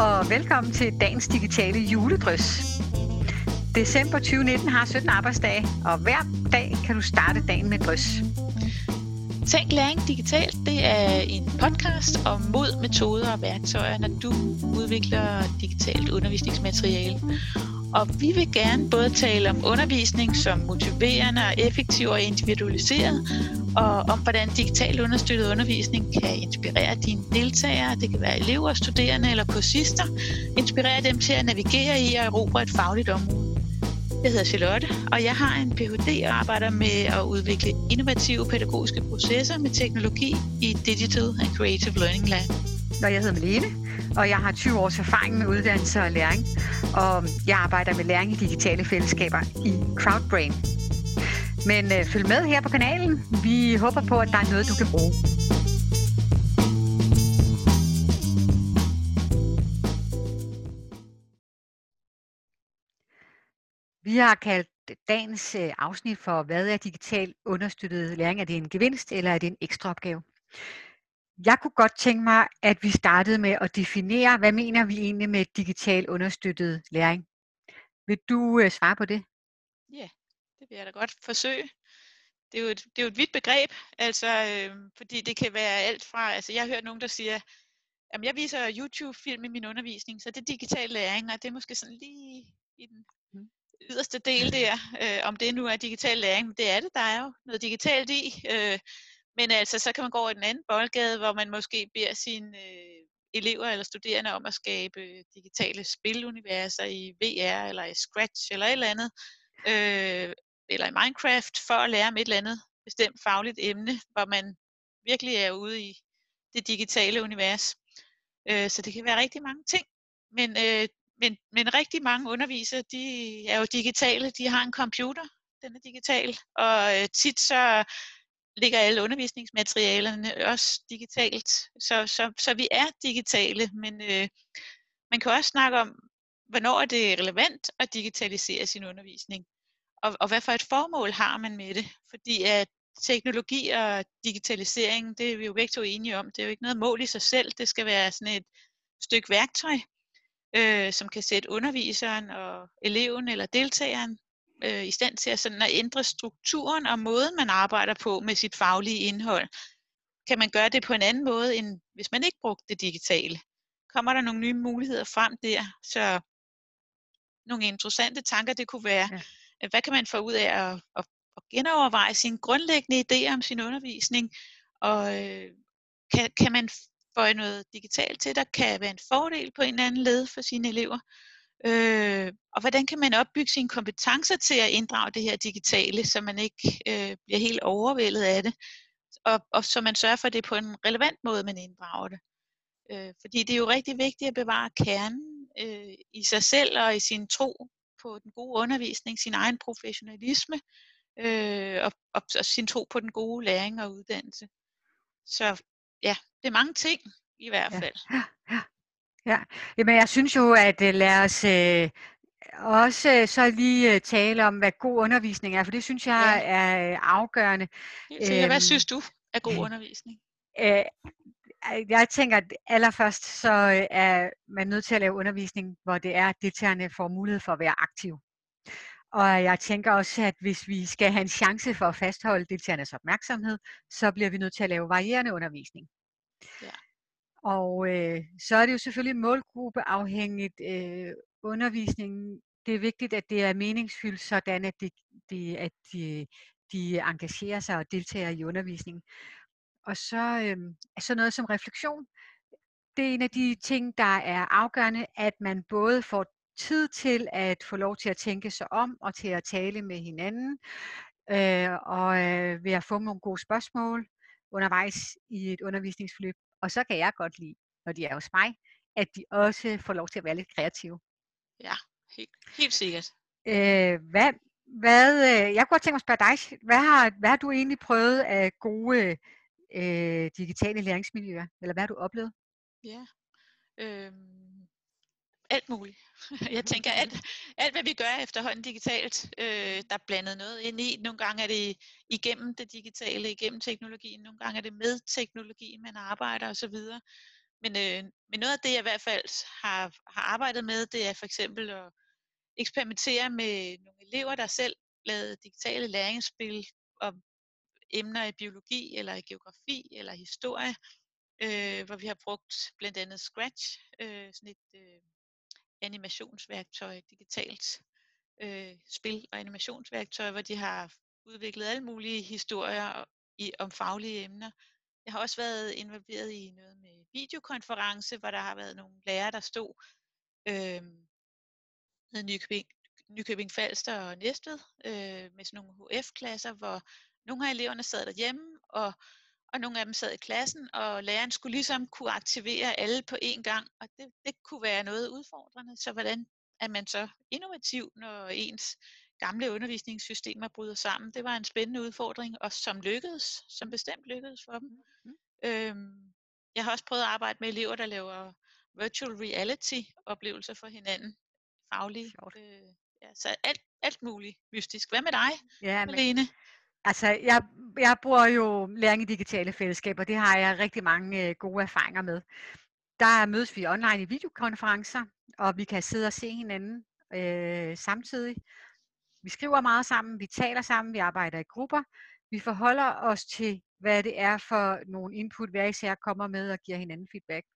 og velkommen til dagens digitale juledrys. December 2019 har 17 arbejdsdage, og hver dag kan du starte dagen med drys. Tænk læring digitalt, det er en podcast om mod, metoder og værktøjer, når du udvikler digitalt undervisningsmateriale. Og vi vil gerne både tale om undervisning som motiverende og effektiv og individualiseret, og om hvordan digital understøttet undervisning kan inspirere dine deltagere, det kan være elever, studerende eller kursister, inspirere dem til at navigere i og erobre et fagligt område. Jeg hedder Charlotte, og jeg har en Ph.D. og arbejder med at udvikle innovative pædagogiske processer med teknologi i Digital and Creative Learning Lab. Og jeg hedder Malene, og jeg har 20 års erfaring med uddannelse og læring, og jeg arbejder med læring i digitale fællesskaber i Crowdbrain. Men øh, følg med her på kanalen. Vi håber på, at der er noget, du kan bruge. Vi har kaldt dagens øh, afsnit for, hvad er digital understøttet læring? Er det en gevinst, eller er det en ekstra opgave? Jeg kunne godt tænke mig, at vi startede med at definere, hvad mener vi egentlig med digital understøttet læring? Vil du øh, svare på det? Vil jeg da godt forsøge. Det er jo et, det er jo et vidt begreb, altså, øh, fordi det kan være alt fra, altså jeg har hørt nogen, der siger, at jeg viser YouTube-film i min undervisning, så det er digital læring, og det er måske sådan lige i den mm. yderste del der, øh, om det nu er digital læring, men det er det, der er jo noget digitalt i. Øh, men altså, så kan man gå over i den anden boldgade, hvor man måske beder sine øh, elever eller studerende om at skabe digitale spiluniverser i VR eller i Scratch eller et eller andet, øh, eller i Minecraft, for at lære om et eller andet bestemt fagligt emne, hvor man virkelig er ude i det digitale univers. Øh, så det kan være rigtig mange ting. Men, øh, men, men rigtig mange undervisere, de er jo digitale. De har en computer, den er digital. Og øh, tit så ligger alle undervisningsmaterialerne også digitalt. Så, så, så vi er digitale, men øh, man kan også snakke om, hvornår er det relevant at digitalisere sin undervisning, og, og hvad for et formål har man med det. Fordi at teknologi og digitalisering, det er vi jo begge to enige om, det er jo ikke noget mål i sig selv, det skal være sådan et stykke værktøj, øh, som kan sætte underviseren og eleven eller deltageren øh, i stand til at, sådan at ændre strukturen og måden, man arbejder på med sit faglige indhold. Kan man gøre det på en anden måde, end hvis man ikke brugte det digitale? Kommer der nogle nye muligheder frem der? Så nogle interessante tanker, det kunne være, ja hvad kan man få ud af at, at, at genoverveje sine grundlæggende idéer om sin undervisning, og øh, kan, kan man få noget digitalt til, der kan være en fordel på en eller anden led for sine elever. Øh, og hvordan kan man opbygge sine kompetencer til at inddrage det her digitale, så man ikke øh, bliver helt overvældet af det, og, og så man sørger for, at det er på en relevant måde, man inddrager det. Øh, fordi det er jo rigtig vigtigt at bevare kernen øh, i sig selv og i sin tro på den gode undervisning, sin egen professionalisme øh, og, og, og sin tro på den gode læring og uddannelse. Så ja, det er mange ting i hvert fald. Ja, ja. Ja, jamen jeg synes jo, at uh, lad os uh, også uh, så lige uh, tale om, hvad god undervisning er, for det synes jeg ja. er afgørende. Så, hvad synes du er god undervisning? Uh, jeg tænker, at allerførst så er man nødt til at lave undervisning, hvor det er, at deltagerne får mulighed for at være aktive. Og jeg tænker også, at hvis vi skal have en chance for at fastholde deltagernes opmærksomhed, så bliver vi nødt til at lave varierende undervisning. Ja. Og øh, så er det jo selvfølgelig målgruppeafhængigt øh, undervisningen. Det er vigtigt, at det er meningsfyldt, sådan at, de, de, at de, de engagerer sig og deltager i undervisningen. Og så øh, er så noget som refleksion. Det er en af de ting, der er afgørende, at man både får tid til at få lov til at tænke sig om og til at tale med hinanden, øh, og øh, ved at få nogle gode spørgsmål undervejs i et undervisningsforløb, og så kan jeg godt lide, når de er hos mig, at de også får lov til at være lidt kreative. Ja, helt, helt sikkert. Øh, hvad, hvad, øh, jeg kunne godt tænke mig at spørge dig, hvad har, hvad har du egentlig prøvet af gode øh, digitale læringsmiljøer? Eller hvad har du oplevet? Ja, øh, alt muligt. Jeg tænker, alt, alt hvad vi gør efterhånden digitalt, øh, der er blandet noget ind i. Nogle gange er det igennem det digitale, igennem teknologien. Nogle gange er det med teknologien, man arbejder osv. men, øh, men noget af det, jeg i hvert fald har, har arbejdet med, det er for eksempel at eksperimentere med nogle elever, der selv lavede digitale læringsspil og emner i biologi, eller i geografi, eller historie, øh, hvor vi har brugt blandt andet Scratch, øh, sådan et øh, animationsværktøj, digitalt øh, spil- og animationsværktøj, hvor de har udviklet alle mulige historier i, om faglige emner. Jeg har også været involveret i noget med videokonference, hvor der har været nogle lærere, der stod øh, med Nykøbing, Nykøbing Falster og Næstved øh, med sådan nogle HF-klasser, hvor nogle af eleverne sad derhjemme, og, og nogle af dem sad i klassen, og læreren skulle ligesom kunne aktivere alle på én gang, og det, det kunne være noget udfordrende. Så hvordan er man så innovativ, når ens gamle undervisningssystemer bryder sammen? Det var en spændende udfordring, og som lykkedes, som bestemt lykkedes for dem. Mm. Øhm, jeg har også prøvet at arbejde med elever, der laver virtual reality oplevelser for hinanden. Faglige. Øh, ja, så alt, alt muligt mystisk. Hvad med dig, ja, Malene? Altså, jeg, jeg bruger jo læring i digitale fællesskaber. Det har jeg rigtig mange øh, gode erfaringer med. Der mødes vi online i videokonferencer, og vi kan sidde og se hinanden øh, samtidig. Vi skriver meget sammen, vi taler sammen, vi arbejder i grupper. Vi forholder os til, hvad det er for nogle input, hver især kommer med og giver hinanden feedback.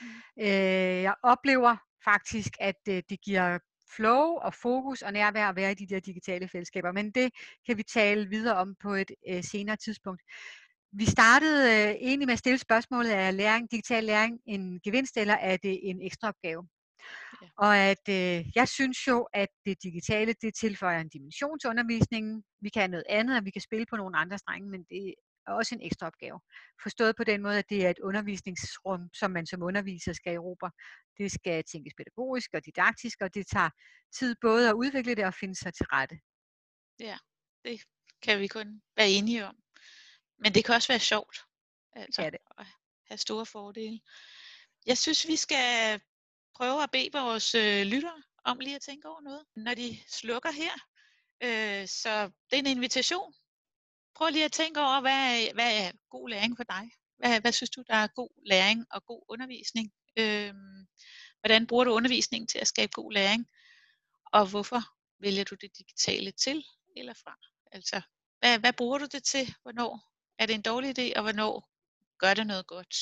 Mm. Øh, jeg oplever faktisk, at øh, det giver flow og fokus og nærvær at være i de der digitale fællesskaber. Men det kan vi tale videre om på et øh, senere tidspunkt. Vi startede øh, egentlig med at stille spørgsmålet, er læring, digital læring en gevinst, eller er det en ekstra opgave? Ja. Og at øh, jeg synes jo, at det digitale, det tilføjer en dimension til undervisningen. Vi kan noget andet, og vi kan spille på nogle andre strenge, men det er også en ekstra opgave. Forstået på den måde, at det er et undervisningsrum, som man som underviser skal erobre. Det skal tænkes pædagogisk og didaktisk, og det tager tid både at udvikle det og finde sig til rette. Ja, det kan vi kun være enige om. Men det kan også være sjovt. Altså, ja, det. at have store fordele. Jeg synes, vi skal prøve at bede vores øh, lyttere om lige at tænke over noget, når de slukker her. Øh, så det er en invitation prøv lige at tænke over, hvad hvad er god læring for dig? Hvad, hvad synes du, der er god læring og god undervisning? Øhm, hvordan bruger du undervisningen til at skabe god læring? Og hvorfor vælger du det digitale til eller fra? Altså, hvad, hvad bruger du det til? Hvornår er det en dårlig idé, og hvornår gør det noget godt?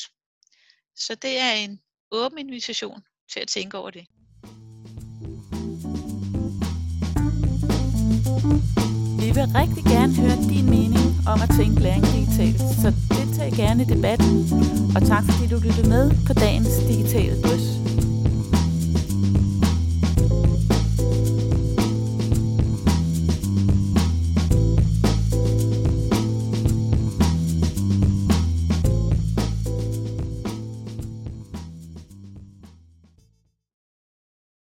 Så det er en åben invitation til at tænke over det. Vi vil rigtig gerne høre din mening om at tænke læring digitalt, så deltag gerne i debatten. Og tak fordi du lyttede med på dagens digitale drøs.